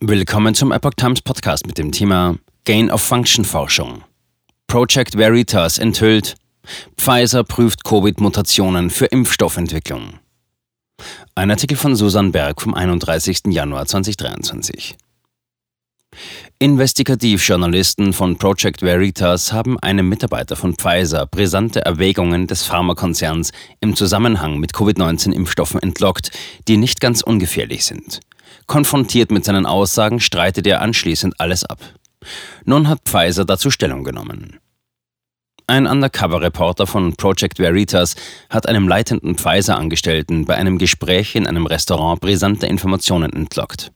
Willkommen zum Epoch Times Podcast mit dem Thema Gain of Function Forschung. Project Veritas enthüllt, Pfizer prüft Covid-Mutationen für Impfstoffentwicklung. Ein Artikel von Susan Berg vom 31. Januar 2023. Investigativjournalisten von Project Veritas haben einem Mitarbeiter von Pfizer brisante Erwägungen des Pharmakonzerns im Zusammenhang mit Covid-19-Impfstoffen entlockt, die nicht ganz ungefährlich sind. Konfrontiert mit seinen Aussagen streitet er anschließend alles ab. Nun hat Pfizer dazu Stellung genommen. Ein Undercover-Reporter von Project Veritas hat einem leitenden Pfizer-Angestellten bei einem Gespräch in einem Restaurant brisante Informationen entlockt.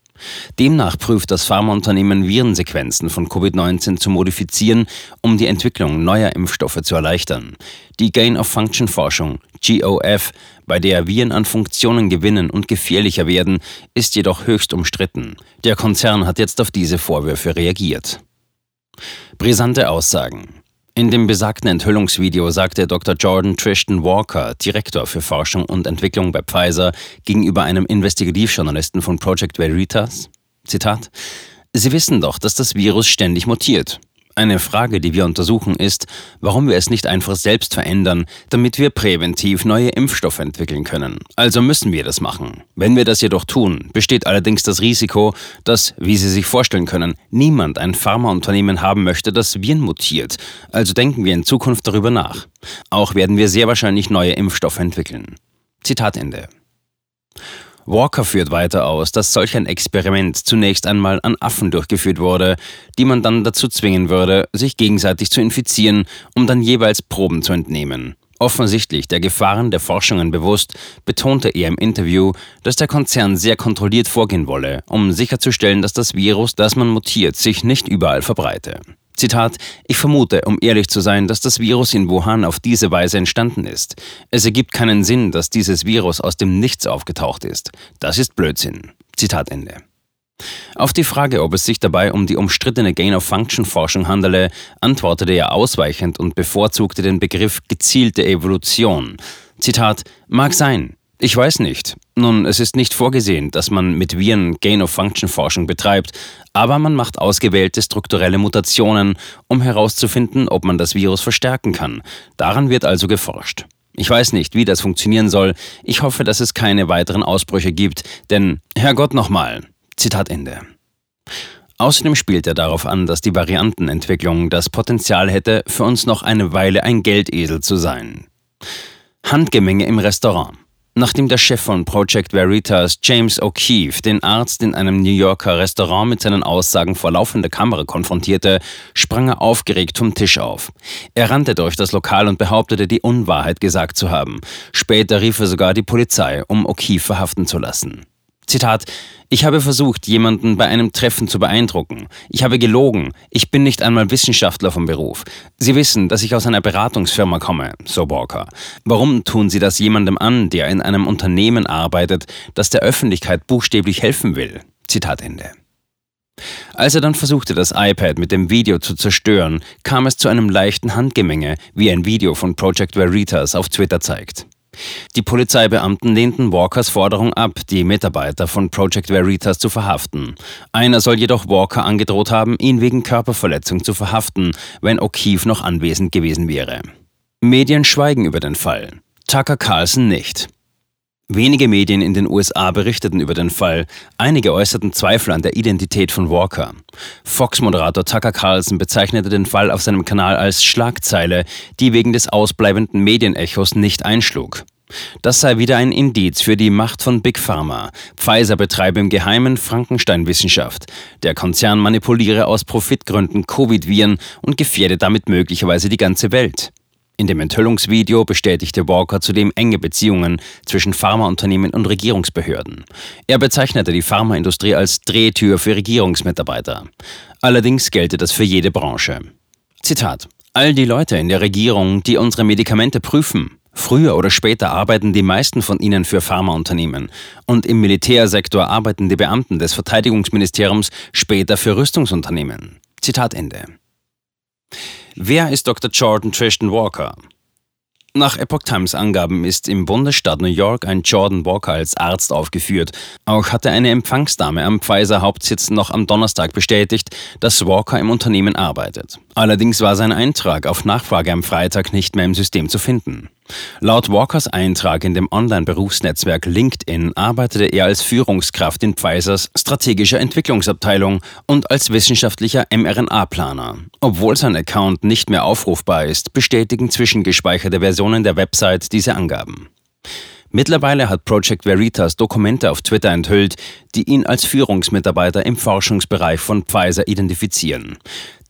Demnach prüft das Pharmaunternehmen Virensequenzen von Covid-19 zu modifizieren, um die Entwicklung neuer Impfstoffe zu erleichtern. Die Gain-of-Function-Forschung, GOF, bei der Viren an Funktionen gewinnen und gefährlicher werden, ist jedoch höchst umstritten. Der Konzern hat jetzt auf diese Vorwürfe reagiert. Brisante Aussagen. In dem besagten Enthüllungsvideo sagte Dr. Jordan Tristan Walker, Direktor für Forschung und Entwicklung bei Pfizer, gegenüber einem Investigativjournalisten von Project Veritas, Zitat, Sie wissen doch, dass das Virus ständig mutiert. Eine Frage, die wir untersuchen, ist, warum wir es nicht einfach selbst verändern, damit wir präventiv neue Impfstoffe entwickeln können. Also müssen wir das machen. Wenn wir das jedoch tun, besteht allerdings das Risiko, dass, wie Sie sich vorstellen können, niemand ein Pharmaunternehmen haben möchte, das Viren mutiert. Also denken wir in Zukunft darüber nach. Auch werden wir sehr wahrscheinlich neue Impfstoffe entwickeln. Zitat Ende. Walker führt weiter aus, dass solch ein Experiment zunächst einmal an Affen durchgeführt wurde, die man dann dazu zwingen würde, sich gegenseitig zu infizieren, um dann jeweils Proben zu entnehmen. Offensichtlich der Gefahren der Forschungen bewusst, betonte er im Interview, dass der Konzern sehr kontrolliert vorgehen wolle, um sicherzustellen, dass das Virus, das man mutiert, sich nicht überall verbreite. Zitat, ich vermute, um ehrlich zu sein, dass das Virus in Wuhan auf diese Weise entstanden ist. Es ergibt keinen Sinn, dass dieses Virus aus dem Nichts aufgetaucht ist. Das ist Blödsinn. Zitat Ende. Auf die Frage, ob es sich dabei um die umstrittene Gain-of-Function-Forschung handele, antwortete er ausweichend und bevorzugte den Begriff gezielte Evolution. Zitat, mag sein, ich weiß nicht. Nun, es ist nicht vorgesehen, dass man mit Viren Gain-of-Function-Forschung betreibt, aber man macht ausgewählte strukturelle Mutationen, um herauszufinden, ob man das Virus verstärken kann. Daran wird also geforscht. Ich weiß nicht, wie das funktionieren soll. Ich hoffe, dass es keine weiteren Ausbrüche gibt, denn Herrgott nochmal. Zitat Ende. Außerdem spielt er darauf an, dass die Variantenentwicklung das Potenzial hätte, für uns noch eine Weile ein Geldesel zu sein. Handgemenge im Restaurant. Nachdem der Chef von Project Veritas, James O'Keefe, den Arzt in einem New Yorker Restaurant mit seinen Aussagen vor laufender Kamera konfrontierte, sprang er aufgeregt vom Tisch auf. Er rannte durch das Lokal und behauptete, die Unwahrheit gesagt zu haben. Später rief er sogar die Polizei, um O'Keefe verhaften zu lassen. Zitat, ich habe versucht, jemanden bei einem Treffen zu beeindrucken. Ich habe gelogen. Ich bin nicht einmal Wissenschaftler vom Beruf. Sie wissen, dass ich aus einer Beratungsfirma komme, so Walker. Warum tun Sie das jemandem an, der in einem Unternehmen arbeitet, das der Öffentlichkeit buchstäblich helfen will? Zitat Ende. Als er dann versuchte, das iPad mit dem Video zu zerstören, kam es zu einem leichten Handgemenge, wie ein Video von Project Veritas auf Twitter zeigt. Die Polizeibeamten lehnten Walkers Forderung ab, die Mitarbeiter von Project Veritas zu verhaften. Einer soll jedoch Walker angedroht haben, ihn wegen Körperverletzung zu verhaften, wenn O'Keefe noch anwesend gewesen wäre. Medien schweigen über den Fall. Tucker Carlson nicht. Wenige Medien in den USA berichteten über den Fall. Einige äußerten Zweifel an der Identität von Walker. Fox-Moderator Tucker Carlson bezeichnete den Fall auf seinem Kanal als Schlagzeile, die wegen des ausbleibenden Medienechos nicht einschlug. Das sei wieder ein Indiz für die Macht von Big Pharma. Pfizer betreibe im Geheimen Frankenstein-Wissenschaft. Der Konzern manipuliere aus Profitgründen Covid-Viren und gefährde damit möglicherweise die ganze Welt. In dem Enthüllungsvideo bestätigte Walker zudem enge Beziehungen zwischen Pharmaunternehmen und Regierungsbehörden. Er bezeichnete die Pharmaindustrie als Drehtür für Regierungsmitarbeiter. Allerdings gelte das für jede Branche. Zitat All die Leute in der Regierung, die unsere Medikamente prüfen, Früher oder später arbeiten die meisten von ihnen für Pharmaunternehmen und im Militärsektor arbeiten die Beamten des Verteidigungsministeriums später für Rüstungsunternehmen. Zitat Ende. Wer ist Dr. Jordan Tristan Walker? Nach Epoch Times Angaben ist im Bundesstaat New York ein Jordan Walker als Arzt aufgeführt. Auch hatte eine Empfangsdame am Pfizer Hauptsitz noch am Donnerstag bestätigt, dass Walker im Unternehmen arbeitet. Allerdings war sein Eintrag auf Nachfrage am Freitag nicht mehr im System zu finden. Laut Walkers Eintrag in dem Online-Berufsnetzwerk LinkedIn arbeitete er als Führungskraft in Pfizers strategischer Entwicklungsabteilung und als wissenschaftlicher mRNA-Planer. Obwohl sein Account nicht mehr aufrufbar ist, bestätigen zwischengespeicherte Versionen der Website diese Angaben. Mittlerweile hat Project Veritas Dokumente auf Twitter enthüllt, die ihn als Führungsmitarbeiter im Forschungsbereich von Pfizer identifizieren.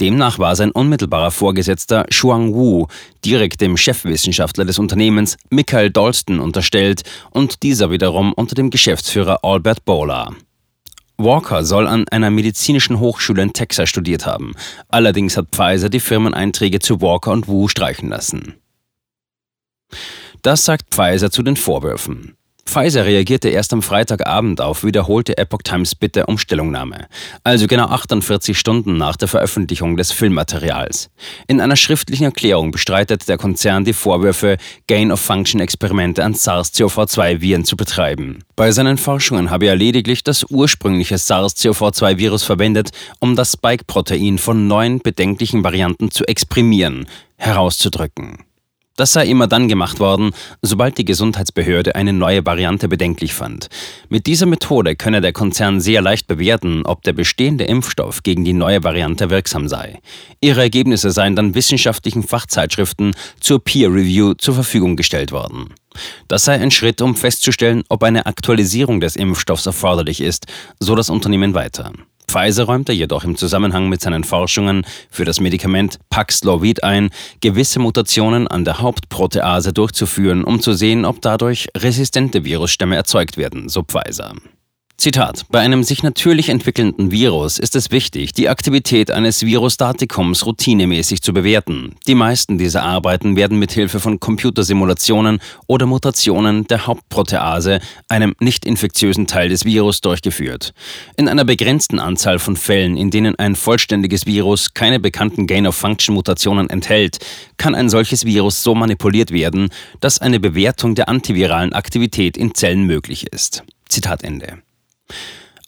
Demnach war sein unmittelbarer Vorgesetzter Shuang Wu direkt dem Chefwissenschaftler des Unternehmens Michael Dalston unterstellt und dieser wiederum unter dem Geschäftsführer Albert Bola. Walker soll an einer medizinischen Hochschule in Texas studiert haben. Allerdings hat Pfizer die Firmeneinträge zu Walker und Wu streichen lassen. Das sagt Pfizer zu den Vorwürfen. Pfizer reagierte erst am Freitagabend auf wiederholte Epoch Times Bitte um Stellungnahme, also genau 48 Stunden nach der Veröffentlichung des Filmmaterials. In einer schriftlichen Erklärung bestreitet der Konzern die Vorwürfe, Gain-of-Function-Experimente an SARS-CoV-2-Viren zu betreiben. Bei seinen Forschungen habe er lediglich das ursprüngliche SARS-CoV-2-Virus verwendet, um das Spike-Protein von neuen bedenklichen Varianten zu exprimieren, herauszudrücken. Das sei immer dann gemacht worden, sobald die Gesundheitsbehörde eine neue Variante bedenklich fand. Mit dieser Methode könne der Konzern sehr leicht bewerten, ob der bestehende Impfstoff gegen die neue Variante wirksam sei. Ihre Ergebnisse seien dann wissenschaftlichen Fachzeitschriften zur Peer Review zur Verfügung gestellt worden. Das sei ein Schritt, um festzustellen, ob eine Aktualisierung des Impfstoffs erforderlich ist, so das Unternehmen weiter. Pfizer räumte jedoch im Zusammenhang mit seinen Forschungen für das Medikament Paxlovid ein, gewisse Mutationen an der Hauptprotease durchzuführen, um zu sehen, ob dadurch resistente Virusstämme erzeugt werden, so Pfizer. Zitat: Bei einem sich natürlich entwickelnden Virus ist es wichtig, die Aktivität eines Virostatikums routinemäßig zu bewerten. Die meisten dieser Arbeiten werden mit Hilfe von Computersimulationen oder Mutationen der Hauptprotease, einem nicht infektiösen Teil des Virus, durchgeführt. In einer begrenzten Anzahl von Fällen, in denen ein vollständiges Virus keine bekannten Gain-of-Function-Mutationen enthält, kann ein solches Virus so manipuliert werden, dass eine Bewertung der antiviralen Aktivität in Zellen möglich ist. Zitat Ende.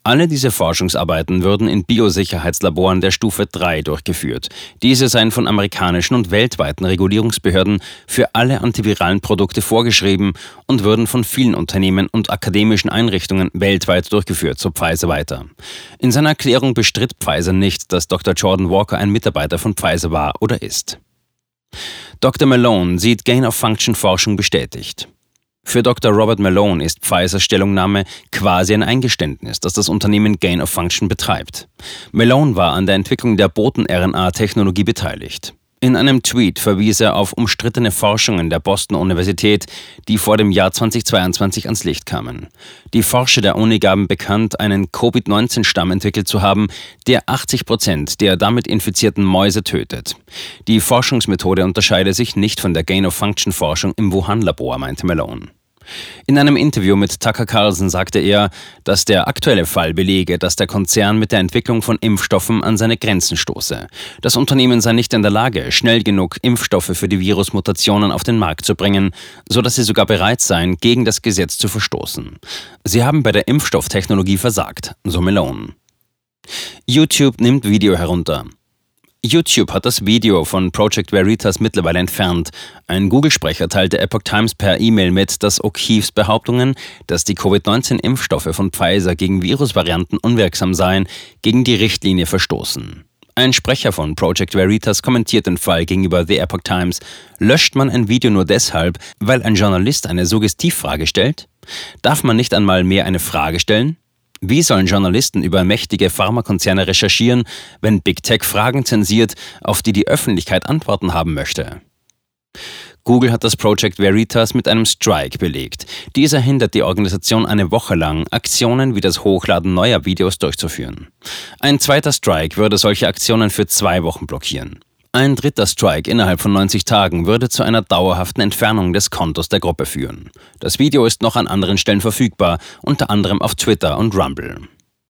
Alle diese Forschungsarbeiten würden in Biosicherheitslaboren der Stufe 3 durchgeführt. Diese seien von amerikanischen und weltweiten Regulierungsbehörden für alle antiviralen Produkte vorgeschrieben und würden von vielen Unternehmen und akademischen Einrichtungen weltweit durchgeführt, so Pfizer weiter. In seiner Erklärung bestritt Pfizer nicht, dass Dr. Jordan Walker ein Mitarbeiter von Pfizer war oder ist. Dr. Malone sieht Gain-of-Function-Forschung bestätigt. Für Dr. Robert Malone ist Pfizers Stellungnahme quasi ein Eingeständnis, dass das Unternehmen Gain of Function betreibt. Malone war an der Entwicklung der Boten-RNA-Technologie beteiligt. In einem Tweet verwies er auf umstrittene Forschungen der Boston Universität, die vor dem Jahr 2022 ans Licht kamen. Die Forscher der Uni gaben bekannt, einen Covid-19-Stamm entwickelt zu haben, der 80 Prozent der damit infizierten Mäuse tötet. Die Forschungsmethode unterscheide sich nicht von der Gain-of-Function-Forschung im Wuhan-Labor, meinte Malone. In einem Interview mit Tucker Carlson sagte er, dass der aktuelle Fall belege, dass der Konzern mit der Entwicklung von Impfstoffen an seine Grenzen stoße. Das Unternehmen sei nicht in der Lage, schnell genug Impfstoffe für die Virusmutationen auf den Markt zu bringen, so dass sie sogar bereit seien, gegen das Gesetz zu verstoßen. Sie haben bei der Impfstofftechnologie versagt, so Malone. YouTube nimmt Video herunter. YouTube hat das Video von Project Veritas mittlerweile entfernt. Ein Google-Sprecher teilte Epoch Times per E-Mail mit, dass O'Keefes Behauptungen, dass die Covid-19-Impfstoffe von Pfizer gegen Virusvarianten unwirksam seien, gegen die Richtlinie verstoßen. Ein Sprecher von Project Veritas kommentiert den Fall gegenüber The Epoch Times. Löscht man ein Video nur deshalb, weil ein Journalist eine Suggestivfrage stellt? Darf man nicht einmal mehr eine Frage stellen? Wie sollen Journalisten über mächtige Pharmakonzerne recherchieren, wenn Big Tech Fragen zensiert, auf die die Öffentlichkeit Antworten haben möchte? Google hat das Project Veritas mit einem Strike belegt. Dieser hindert die Organisation eine Woche lang, Aktionen wie das Hochladen neuer Videos durchzuführen. Ein zweiter Strike würde solche Aktionen für zwei Wochen blockieren. Ein dritter Strike innerhalb von 90 Tagen würde zu einer dauerhaften Entfernung des Kontos der Gruppe führen. Das Video ist noch an anderen Stellen verfügbar, unter anderem auf Twitter und Rumble.